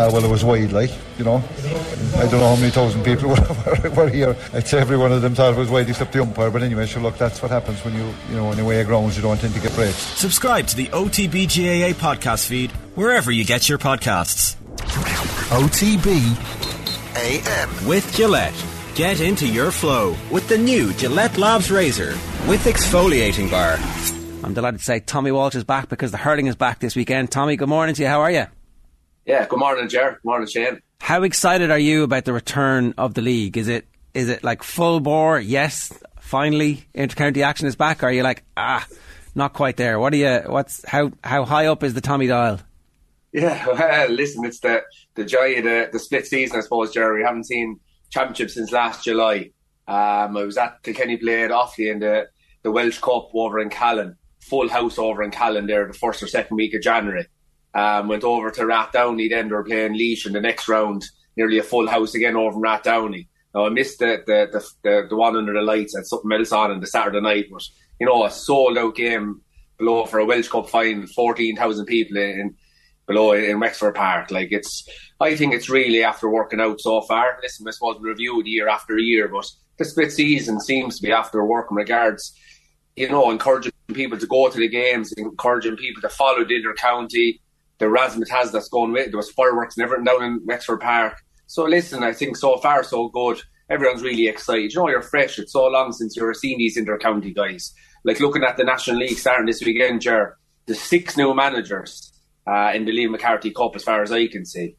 Uh, well, it was wide, like, you know. I don't know how many thousand people were, were here. I'd say every one of them thought it was wide except the umpire. But anyway, so look, that's what happens when you, you know, when you weigh grounds, you don't tend to get breaks. Subscribe to the OTBGAA podcast feed wherever you get your podcasts. OTB AM. With Gillette. Get into your flow with the new Gillette Labs Razor with exfoliating bar. I'm delighted to say Tommy Walsh is back because the hurling is back this weekend. Tommy, good morning to you. How are you? Yeah, good morning, Ger. Good morning, Shane. How excited are you about the return of the league? Is it is it like full bore? Yes, finally intercounty action is back. Or are you like ah, not quite there? What are you? What's how how high up is the Tommy dial? Yeah, well, listen, it's the the joy of the, the split season, I suppose, Jerry. We haven't seen championship since last July. Um, I was at Kilkenny played Offaly in the the Walsh Cup over in Callan, full house over in Callan there the first or second week of January. Um, went over to Rathdowney then they were playing Laois in the next round, nearly a full house again over in Rathdowney. Now I missed the the, the the, the one under the lights and something else on on the Saturday night, but you know a sold out game below for a Walsh Cup final, fourteen thousand people in below in Wexford Park. Like it's, I think it's really after working out so far. Listen, I suppose reviewed year after year, but the split season seems to be after working regards. You know, encouraging people to go to the games, encouraging people to follow the inter-county, the razzmatazz that's going with. There was fireworks and everything down in Wexford Park. So listen, I think so far so good. Everyone's really excited. You know, you're fresh. It's so long since you've seen these inter-county guys. Like looking at the National League starting this weekend, Ger, the six new managers uh, in the Liam McCarthy Cup, as far as I can see.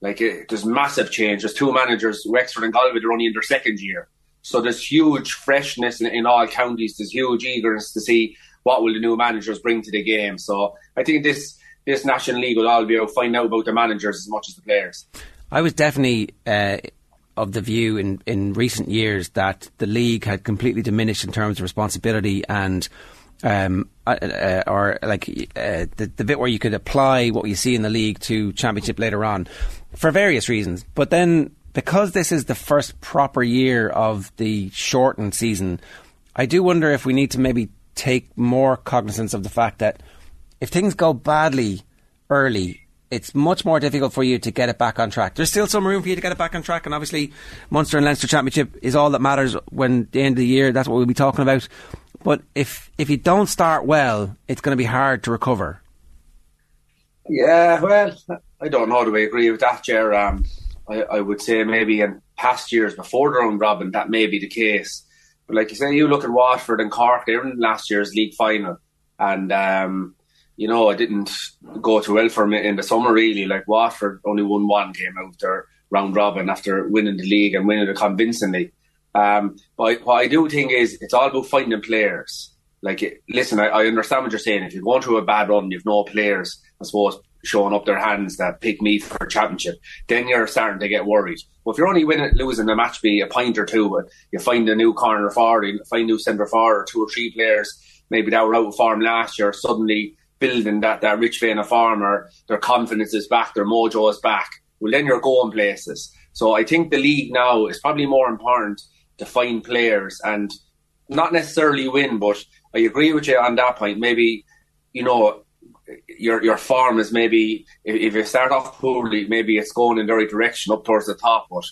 Like it, there's massive change. There's two managers, Wexford and Galway, they're only in their second year. So there's huge freshness in, in, all counties. There's huge eagerness to see what will the new managers bring to the game. So I think this this National League will all be able to find out about the managers as much as the players. I was definitely uh, of the view in, in recent years that the league had completely diminished in terms of responsibility and um, uh, uh, or like uh, the, the bit where you could apply what you see in the league to championship later on for various reasons. But then because this is the first proper year of the shortened season, I do wonder if we need to maybe take more cognizance of the fact that if things go badly early, it's much more difficult for you to get it back on track. There's still some room for you to get it back on track, and obviously, Munster and Leinster Championship is all that matters when the end of the year. That's what we'll be talking about. But if if you don't start well, it's going to be hard to recover. Yeah, well, I don't know. Do I agree with that, Ger? Um, I, I, would say maybe in past years before the round robin, that may be the case. But like you say, you look at Waterford and Cork, they were in last year's league final. And, um, you know, it didn't go too well for me in the summer, really. Like Waterford only won one game out their round robin after winning the league and winning it convincingly. Um, but what I do think is it's all about finding players. Like, listen, I, I understand what you're saying. If you're going through a bad run, you've no players, I suppose, showing up their hands that pick me for a championship, then you're starting to get worried. But if you're only winning, losing a match be a pint or two, but you find a new corner forward, you find a new centre forward, or two or three players, maybe that were out of form last year, suddenly building that, that rich vein of farmer, their confidence is back, their mojo is back. Well, then you're going places. So I think the league now is probably more important to find players and not necessarily win, but I agree with you on that point. Maybe, you know, your your form is maybe if, you start off poorly, maybe it's going in the right direction up towards the top. But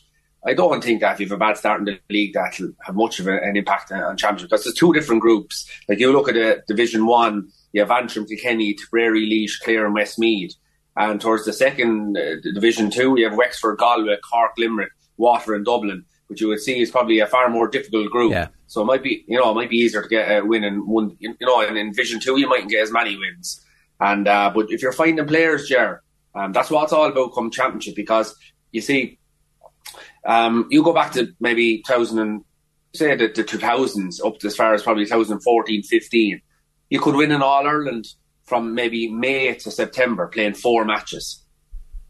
I don't think that if you have a bad start in the league, that'll have much of an impact on championship. Because there's two different groups. Like you look at the Division One, you have Antrim, Kilkenny, Tipperary, Laois, Clare, and Westmeath. And towards the second uh, Division Two, you have Wexford, Galway, Cork, Limerick, Water, and Dublin which you would see is probably a far more difficult group. Yeah. So it might be, you know, it might be easier to get a win in one, you know, and in Vision Two you mightn't get as many wins. And uh, but if you're finding players, Ger, um, that's what it's all about come championship because you see, um, you go back to maybe thousand and say the, the 2000s up to as far as probably 2014, 15. You could win in All Ireland from maybe May to September playing four matches.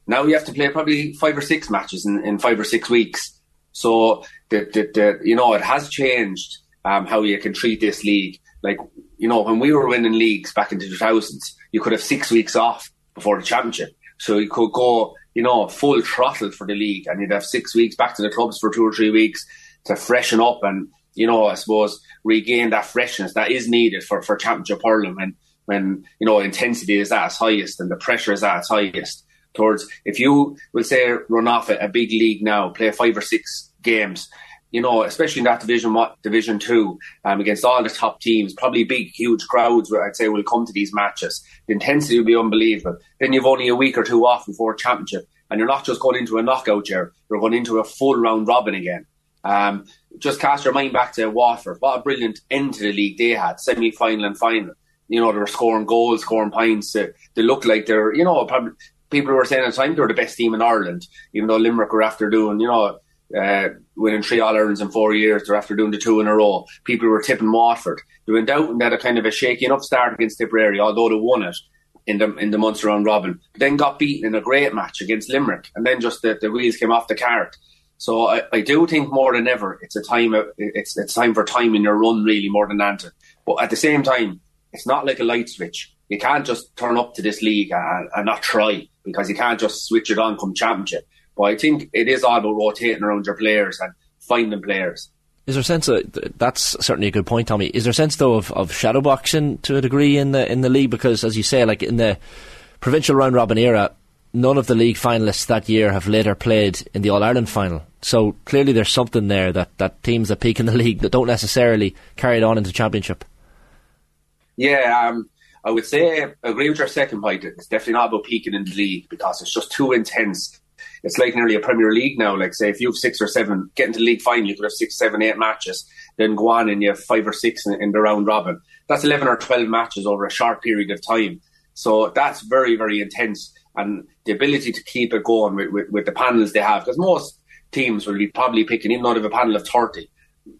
Now you have to play probably five or six matches in, in five or six weeks so the, the, the you know it has changed um, how you can treat this league. Like you know when we were winning leagues back in the 2000s, you could have six weeks off before the championship, so you could go you know full throttle for the league, and you'd have six weeks back to the clubs for two or three weeks to freshen up and you know I suppose regain that freshness that is needed for for championship hurling when when you know intensity is at its highest and the pressure is at its highest. towards if you will say run off a, big league now, play five or six games, you know, especially in that division, what division two, um, against all the top teams, probably big, huge crowds. Where I'd say will come to these matches. The intensity will be unbelievable. Then you've only a week or two off before championship, and you're not just going into a knockout year; you're going into a full round robin again. Um, just cast your mind back to Waterford. What a brilliant end to the league they had, semi final and final. You know, they were scoring goals, scoring points. They, they looked like they're, you know, probably people were saying at the time they were the best team in Ireland, even though Limerick were after doing, you know, uh, winning three All Irelands in four years. They're after doing the two in a row. People were tipping Waterford. They went out and had a kind of a shaking up start against Tipperary, although they won it in the in the Munster round robin. But then got beaten in a great match against Limerick, and then just the, the wheels came off the cart. So I, I do think more than ever, it's a time. It's it's time for time in your run, really, more than anything. But at the same time, it's not like a light switch. You can't just turn up to this league and, and not try because you can't just switch it on come championship. But I think it is all about rotating around your players and finding players. Is there sense of that's certainly a good point, Tommy? Is there sense though of, of shadowboxing to a degree in the in the league because, as you say, like in the provincial round robin era, none of the league finalists that year have later played in the All Ireland final. So clearly, there's something there that, that teams that peak in the league that don't necessarily carry it on into championship. Yeah, um, I would say I agree with your second point. It's definitely not about peaking in the league because it's just too intense. It's like nearly a Premier League now. Like say, if you have six or seven, get into the league final, you could have six, seven, eight matches. Then go on and you have five or six in, in the round robin. That's eleven or twelve matches over a short period of time. So that's very, very intense. And the ability to keep it going with, with, with the panels they have, because most teams will be probably picking, even out of a panel of 30,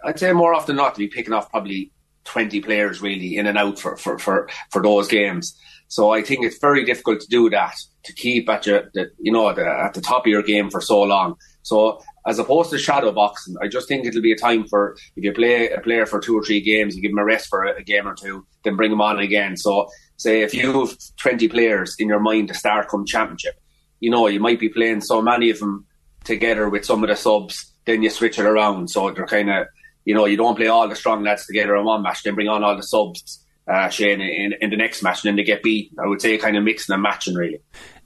I'd say more often not to be picking off probably 20 players really in and out for, for, for, for those games. So I think it's very difficult to do that, to keep at your, the, you know, the, at the top of your game for so long. So as opposed to shadow boxing, I just think it'll be a time for if you play a player for two or three games, you give him a rest for a, game or two, then bring him on again. So say if you have 20 players in your mind to start come championship, you know, you might be playing so many of them together with some of the subs, then you switch it around. So they're kind of, you know, you don't play all the strong lads together in one match, then bring on all the subs, uh, Shane, in, in the next match, and then they get beat. I would say kind of mixing and matching, really.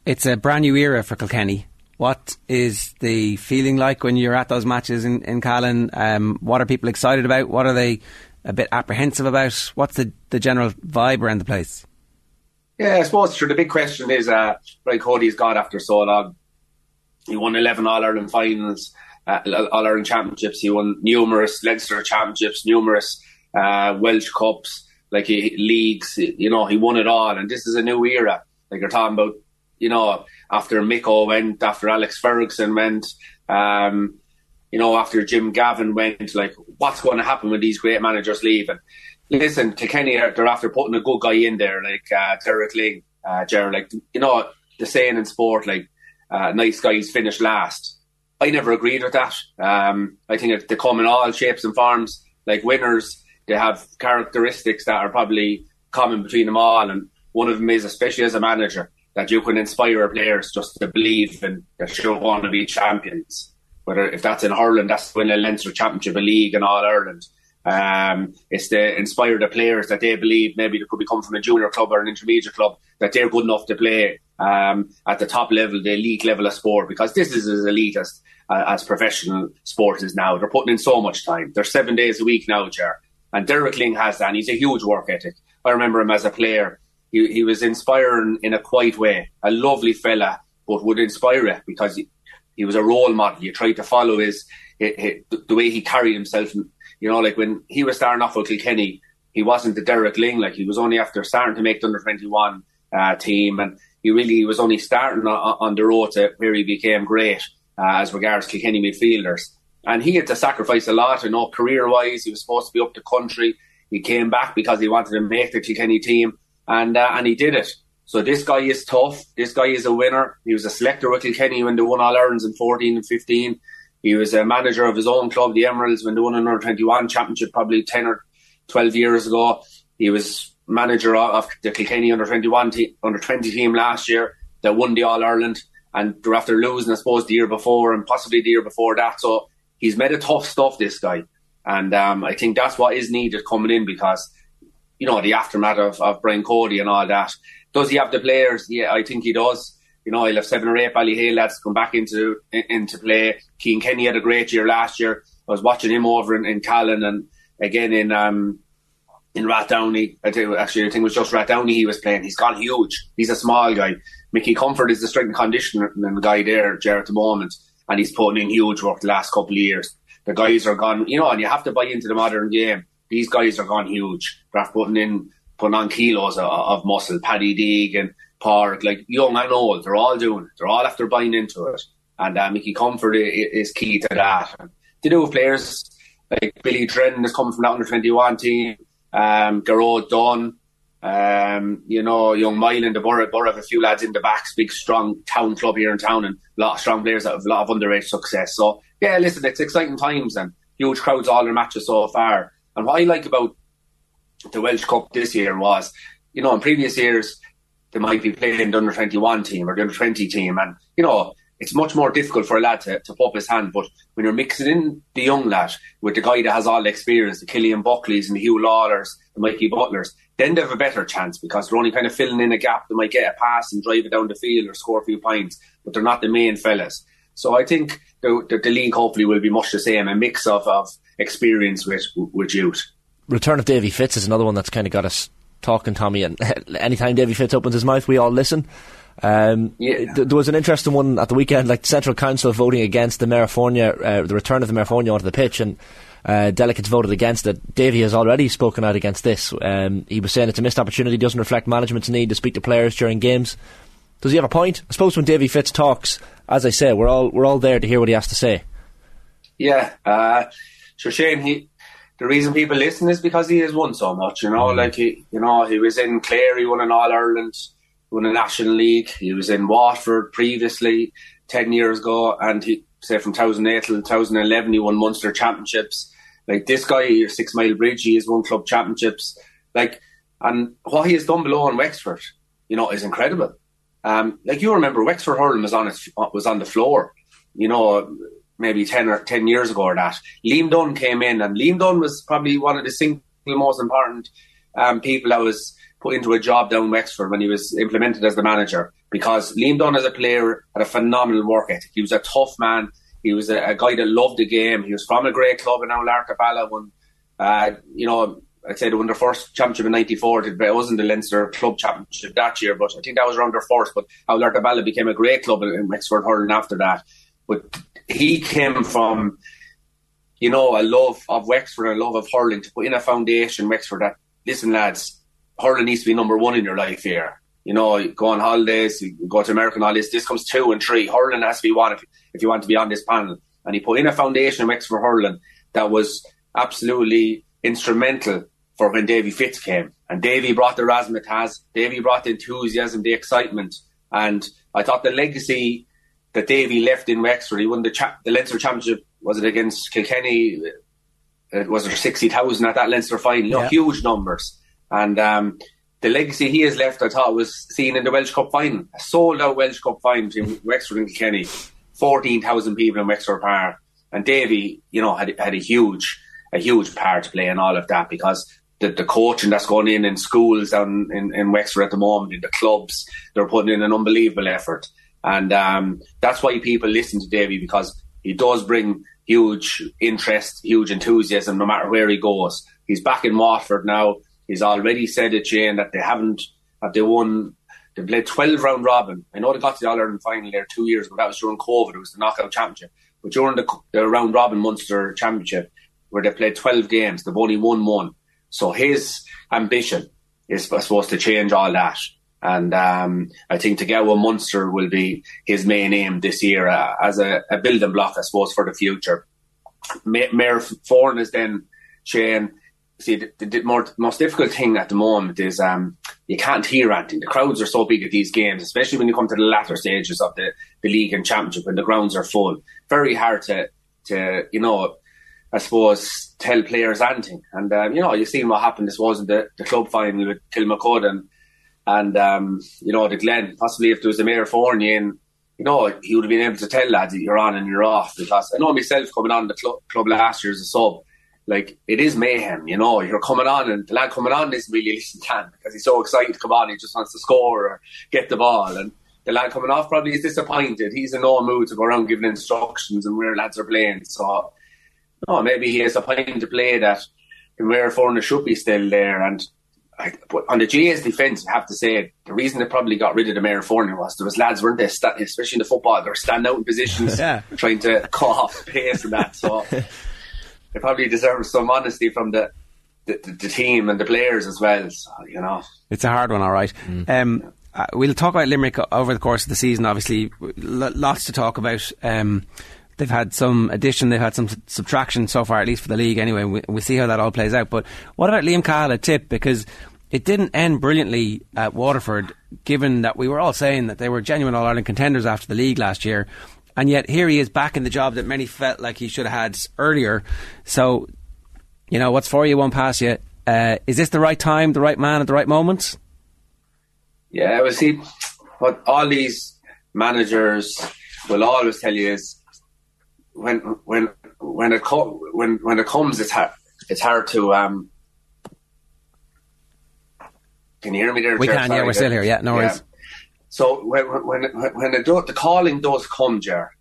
It's a brand new era for Kilkenny. What is the feeling like when you're at those matches in, in Callan? Um, what are people excited about? What are they a bit apprehensive about? What's the, the general vibe around the place? Yeah, I suppose sure, the big question is uh, Brian Cody's got after so long. He won 11 All Ireland finals, uh, All Ireland championships. He won numerous Leinster championships, numerous uh, Walsh Cups, like he, leagues. You know, he won it all. And this is a new era. Like you're talking about, you know, after Micko went, after Alex Ferguson went, um, you know, after Jim Gavin went, like what's going to happen when these great managers leave? And listen, Kilkenny, they're after putting a good guy in there, like uh, Derek Lyng, uh, Jared. Like, you know, the saying in sport, like, uh, nice guys finish last. I never agreed with that. Um, I think they come in all shapes and forms. Like winners, they have characteristics that are probably common between them all. And one of them is, especially as a manager, that you can inspire players just to believe and that you're to be champions. Whether if that's in Ireland, that's win a Leinster Championship, a league, and All Ireland. Um, it's to inspire the players that they believe maybe they could be coming from a junior club or an intermediate club that they're good enough to play um, at the top level, the elite level of sport, because this is as elite as, uh, as professional sport is now. They're putting in so much time. They're seven days a week now, Ger. And Derek Lyng has that, he's a huge work ethic. I remember him as a player. He, he was inspiring in a quiet way, a lovely fella, but would inspire you because he, he was a role model. You tried to follow his, his, his the way he carried himself you know, like when he was starting off with Kilkenny, he wasn't the Derek Lyng. like he was only after starting to make the under 21 uh, team and he really was only starting on, on the road to where he became great uh, as regards Kilkenny midfielders. And he had to sacrifice a lot, you know, career wise. He was supposed to be up the country. He came back because he wanted to make the Kilkenny team and, uh, and he did it. So this guy is tough. This guy is a winner. He was a selector with Kilkenny when they won All Irelands in 14 and 15. He was a manager of his own club, the Emeralds, when they won an under 21 championship probably 10 or 12 years ago. He was manager of the Kilkenny under 21 te- under 20 team last year that won the All Ireland. And they're after losing, I suppose, the year before and possibly the year before that. So he's made a tough stuff, this guy. And um, I think that's what is needed coming in because, you know, the aftermath of, of Brian Cody and all that. Does he have the players? Yeah, I think he does. You know, he'll have seven or eight Ballyhale lads come back into into play. Cian Kenny had a great year last year. I was watching him over in, in Callan and again in um, in Rathdowney. I think, actually, I think it was just Rathdowney he was playing. He's gone huge. He's a small guy. Mickey Comerford is the strength and conditioning guy there, Jared, at the moment, and he's putting in huge work the last couple of years. The guys are gone, you know, and you have to buy into the modern game. These guys are gone huge. They're putting in, putting on kilos of, of muscle. Paddy Deeg and Park, like young and old, they're all doing it. They're all after buying into it. And uh, Mickey Comerford is, key to that. And to do players like Billy Drennan is coming from that under 21 team um, Garrod Dunn, um, you know, young Mile in the borough, borough of a few lads in the backs, big strong town club here in town, and a lot of strong players that have a lot of underage success. So yeah, listen, it's exciting times and huge crowds all their matches so far. And what I like about the Walsh Cup this year was, you know, in previous years they might be playing the under twenty one team or the under twenty team, and you know it's much more difficult for a lad to, to up his hand. But when you're mixing in the young lad with the guy that has all the experience, the Cillian Buckleys and the Huw Lawlors, the Mikey Butlers, then they have a better chance because they're only kind of filling in a gap. They might get a pass and drive it down the field or score a few points, but they're not the main fellas. So I think the, the, the league hopefully will be much the same, a mix of, of experience with, with youth. Return of Davy Fitz is another one that's kind of got us talking, Tommy. And anytime Davy Fitz opens his mouth, we all listen. Um, yeah. th- there was an interesting one at the weekend, like Central Council voting against the maor foirne, uh, the return of the maor foirne onto the pitch, and uh, delegates voted against it. Davy has already spoken out against this. Um, he was saying it's a missed opportunity, doesn't reflect management's need to speak to players during games. Does he have a point? I suppose when Davy Fitz talks, as I say, we're all we're all there to hear what he has to say. Yeah, uh, sure, Shane. He the reason people listen is because he has won so much. You know, mm. like he, you know, he was in Clare, he won an All Ireland won a National League. He was in Waterford previously, 10 years ago, and he, say, from 2008 till 2011, he won Munster Championships. Like this guy, Sixmilebridge, he has won club championships. Like, and what he has done below in Wexford, you know, is incredible. Um, like you remember, Wexford hurling was on its, was on the floor, you know, maybe ten or ten years ago or that. Liam Dunne came in, and Liam Dunne was probably one of the single most important um, people that was put into a job down Wexford when he was implemented as the manager because Liam Dunne as a player had a phenomenal work ethic. He was a tough man. He was a, a guy that loved the game. He was from a great club in Oulart-the-Ballagh when, uh, you know, I'd say they won their first championship in '94. It wasn't the Leinster Club Championship that year, but I think that was around their first. But how Oulart-the-Ballagh became a great club in Wexford hurling after that. But he came from, you know, a love of Wexford and a love of hurling to put in a foundation Wexford that listen, lads, hurling needs to be number one in your life here. You know, you go on holidays, you go to American holidays. This comes two and three. Hurling has to be one if, if you want to be on this panel. And he put in a foundation of for hurling that was absolutely instrumental for when Davy Fitz came. And Davy brought the razzmatazz. Davy brought the enthusiasm, the excitement. And I thought the legacy that Davy left in Wexford, he won the, cha- the Leinster Championship, was it against Kilkenny? It was there 60,000 at that Leinster final, you know, yeah. huge numbers. And um, the legacy he has left, I thought, was seen in the Walsh Cup final. A sold out Walsh Cup final in Wexford and Kilkenny. 14,000 people in Wexford Park. And Davy, you know, had, had a huge, a huge part to play in all of that because the, the coaching that's going in in schools and in, in Wexford at the moment, in the clubs, they're putting in an unbelievable effort. And um, that's why people listen to Davy because he does bring huge interest, huge enthusiasm no matter where he goes. He's back in Waterford now. He's already said it, Shane, that they haven't, that they won, they played 12 round robin. I know they got to the All Ireland final there two years, but that was during COVID. It was the knockout championship. But during the, the round robin Munster championship, where they played 12 games, they've only won one. So his ambition is supposed to change all that. And um, I think to get one Munster will be his main aim this year uh, as a, a, building block, I suppose, for the future. maor foirne is then, Shane, see the, the, more, most difficult thing at the moment is um, you can't hear anything. The crowds are so big at these games, especially when you come to the latter stages of the, the league and championship when the grounds are full. Very hard to to you know, I suppose tell players anything. And um, you know, you've seen what happened. This wasn't the, the club final with Kilmacud and and um, you know the Glen. Possibly if there was a maor foirne in. You know, he would have been able to tell lads that you're on and you're off because I know myself coming on the club, club last year as a sub like it is mayhem, you know. You're coming on, and the lad coming on isn't really listening to because he's so excited to come on. He just wants to score or get the ball, and the lad coming off probably is disappointed. He's in no mood to go around giving instructions and where lads are playing. So, no, maybe he has a point to play that where Foreigner should be still there. And I, but on the GAA's defence, I have to say the reason they probably got rid of the maor foirne was there was lads weren't they, especially in the football, they were standing out in positions, yeah. trying to cut off pace and that. So they probably deserve some honesty from the the, the, the, team and the players as well. So, you know, it's a hard one, all right. Mm. Um, uh, we'll talk about Limerick over the course of the season. Obviously, L- lots to talk about. Um, they've had some addition, they've had some subtraction so far, at least for the league. Anyway, we, we'll see how that all plays out. But what about Liam Cahill at Tipp? Because it didn't end brilliantly at Waterford, given that we were all saying that they were genuine All Ireland contenders after the league last year. And yet here he is back in the job that many felt like he should have had earlier. So you know, what's for you won't pass you. Uh, is this the right time, the right man at the right moment? Yeah, well, see, what all these managers will always tell you is when when when it co- when when it comes, it's hard. It's hard to. Um, can you hear me there? We can. Sorry, yeah, we're still here. Yeah, no worries. So when when when the, the calling does come, Ger,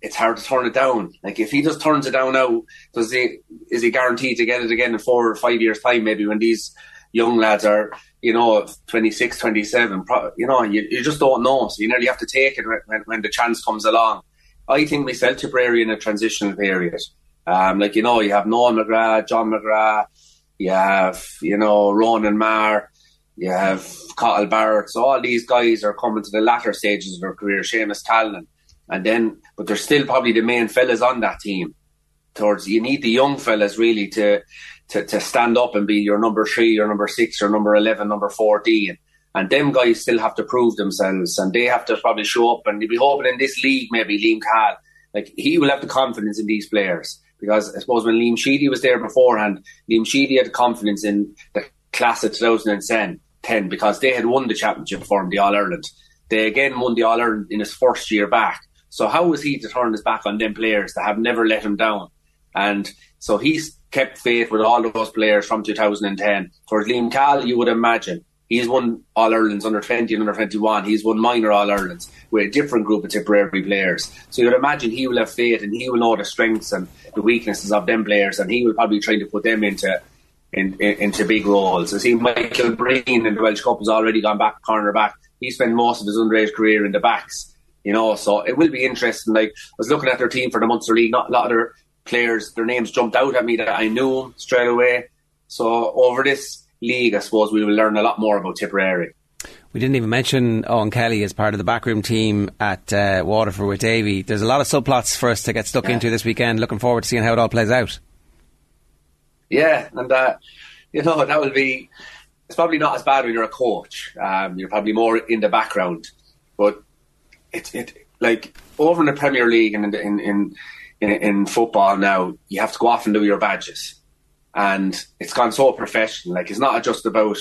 it's hard to turn it down. Like if he just turns it down now, does he is he guaranteed to get it again in four or five years' time? Maybe when these young lads are, you know, 26, 27, you know, you, you just don't know. So you nearly have to take it when, when the chance comes along. I think myself Tipperary in a transitional period. Um, like you know, you have Noel McGrath, John McGrath, you have you know Ronan Maher, you have Cathal Barrett. So all these guys are coming to the latter stages of their career. Seamus Talon and then but there's still probably the main fellas on that team. Towards you need the young fellas really to to, to stand up and be your number three, your number six, your number eleven, number fourteen. And them guys still have to prove themselves and they have to probably show up and you'll be hoping in this league maybe Liam Cahill, like he will have the confidence in these players. Because I suppose when Liam Sheedy was there beforehand, Liam Sheedy had confidence in the class of 2010 10 because they had won the championship for him, the All Ireland. They again won the All Ireland in his first year back. So how was he to turn his back on them players that have never let him down? And so he's kept faith with all of those players from 2010. For Liam Cahill, you would imagine he's won All Irelands under 20 and under 21. He's won minor All Irelands with a different group of Tipperary players. So you'd imagine he will have faith and he will know the strengths and the weaknesses of them players, and he will probably try to put them into in, in, into big roles. I see Michael Breen in the Walsh Cup has already gone back corner back. He spent most of his underage career in the backs. You know, so it will be interesting. Like I was looking at their team for the Munster League, not a lot of their players, their names jumped out at me that I knew straight away. So over this league, I suppose we will learn a lot more about Tipperary. We didn't even mention Owen Kelly as part of the backroom team at uh, Waterford with Davy. There's a lot of subplots for us to get stuck yeah. into this weekend. Looking forward to seeing how it all plays out. Yeah, and uh, you know that will be. It's probably not as bad when you're a coach. Um, you're probably more in the background, but it it like over in the Premier League and in in, in in football now, you have to go off and do your badges, and it's gone so professional. Like it's not just about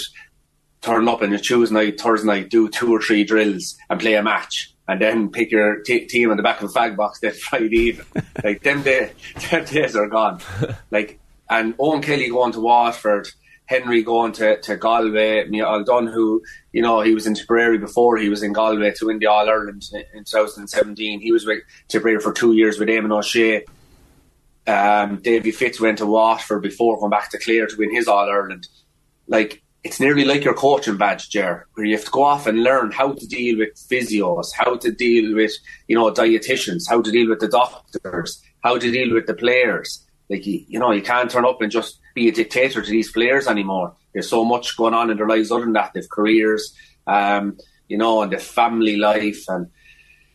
turn up on a Tuesday night, Thursday night, do two or three drills and play a match, and then pick your t- team on the back of a fag box that Friday evening. like them day, them days are gone. like and Owen Kelly going to Waterford Henry going to, to Galway, Michael Dunn, who, you know, he was in Tipperary before he was in Galway to win the All Ireland in 2017. He was with Tipperary for two years with Eamon O'Shea. Um, Davy Fitz went to Waterford before going back to Clare to win his All Ireland. Like, it's nearly like your coaching badge, Ger, where you have to go off and learn how to deal with physios, how to deal with, you know, dietitians, how to deal with the doctors, how to deal with the players. Like, you, you know, you can't turn up and just be a dictator to these players anymore. There's so much going on in their lives other than that. They've careers, um, you know, and their family life. And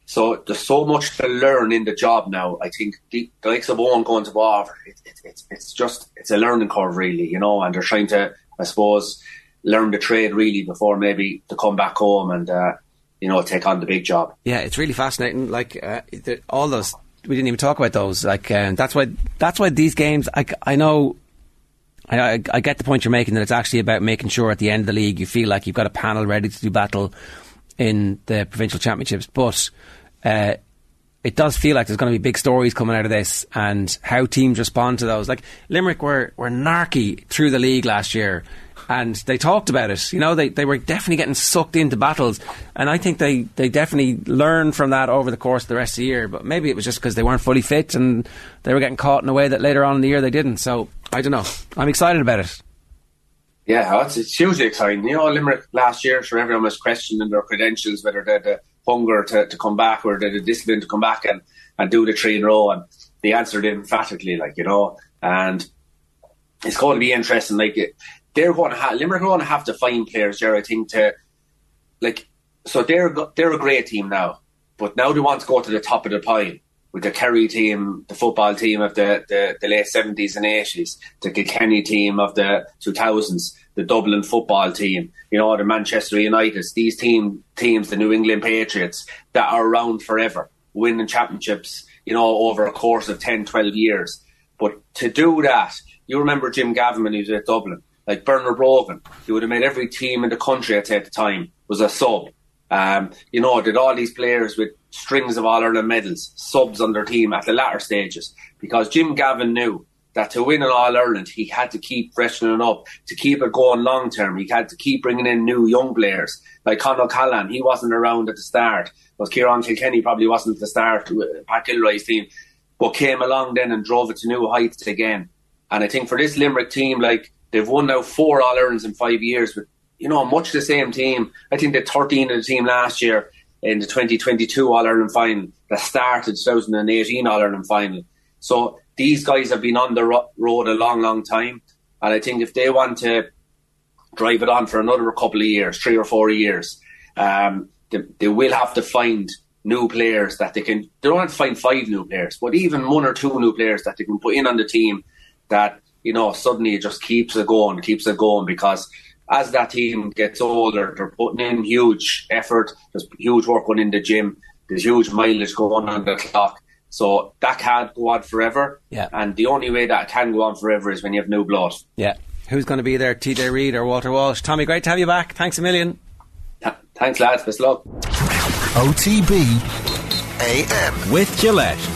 so there's so much to learn in the job now. I think the, the likes of Owen going to Waterford, it, it, it's, it's just, it's a learning curve really, you know, and they're trying to, I suppose, learn the trade really before maybe to come back home and, uh, you know, take on the big job. Yeah, it's really fascinating. Like uh, all those, we didn't even talk about those. Like um, that's why that's why these games. I, I know I, I, get the point you're making that it's actually about making sure at the end of the league you feel like you've got a panel ready to do battle in the provincial championships. But uh, it does feel like there's going to be big stories coming out of this and how teams respond to those. Like Limerick were, were narky through the league last year. And they talked about it. You know, they, they were definitely getting sucked into battles, and I think they, they definitely learned from that over the course of the rest of the year. But maybe it was just because they weren't fully fit and they were getting caught in a way that later on in the year they didn't. So I don't know. I'm excited about it. Yeah, oh, it's, it's hugely exciting. You know, Limerick last year, sure, everyone was questioning their credentials, whether they had the hunger to, to come back or they had the discipline to come back and, and do the three in a row. And they answered emphatically, like, you know, and it's going to be interesting. Like, they're going to have, Limerick are going to have to find players there, I think, to, like, so they're, they're a great team now, but now they want to go to the top of the pile with the Kerry team, the football team of the, the, the late 70s and 80s, the Kilkenny team of the 2000s, the Dublin football team, you know, the Manchester United, these team teams, the New England Patriots that are around forever, winning championships, you know, over a course of 10, 12 years. But to do that, you remember Jim Gavin when he was at Dublin, like Bernard Brogan, he would have made every team in the country at the time was a sub. Um, you know, did all these players with strings of All Ireland medals, subs on their team at the latter stages, because Jim Gavin knew that to win an All Ireland, he had to keep freshening up, to keep it going long term. He had to keep bringing in new young players like Con O'Callaghan. He wasn't around at the start, but Ciarán Kilkenny probably wasn't at the start. Pat Gilroy's team, but came along then and drove it to new heights again. And I think for this Limerick team, like they've won now four All Irelands in five years with you know much the same team. I think they 13 of the team last year in the 2022 All Ireland final that started 2018 All Ireland final. So these guys have been on the road a long, long time, and I think if they want to drive it on for another couple of years, three or four years, um, they, they will have to find new players that they can. They don't have to find five new players, but even one or two new players that they can put in on the team that you know suddenly it just keeps it going, keeps it going because as that team gets older, they're putting in huge effort. There's huge work going in the gym. There's huge mileage going on the clock. So that can't go on forever. Yeah. And the only way that can go on forever is when you have new blood. Yeah. Who's going to be there? TJ Reid or Walter Walsh? Tommy, great to have you back. Thanks a million. thanks, lads. Best luck. OTB AM. With Gillette.